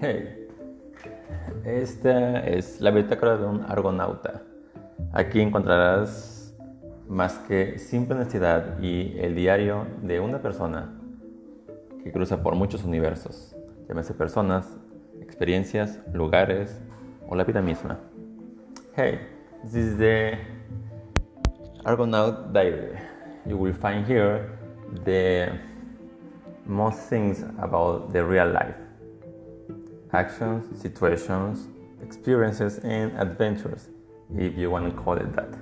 Hey, esta es la bitácora de un argonauta. Aquí encontrarás más que simple honestidad y el diario de una persona que cruza por muchos universos, llámese personas, experiencias, lugares o la vida misma. Hey, this is the Argonaut Diary. You will find here the most things about the real life actions, situations, experiences, and adventures, if you want to call it that.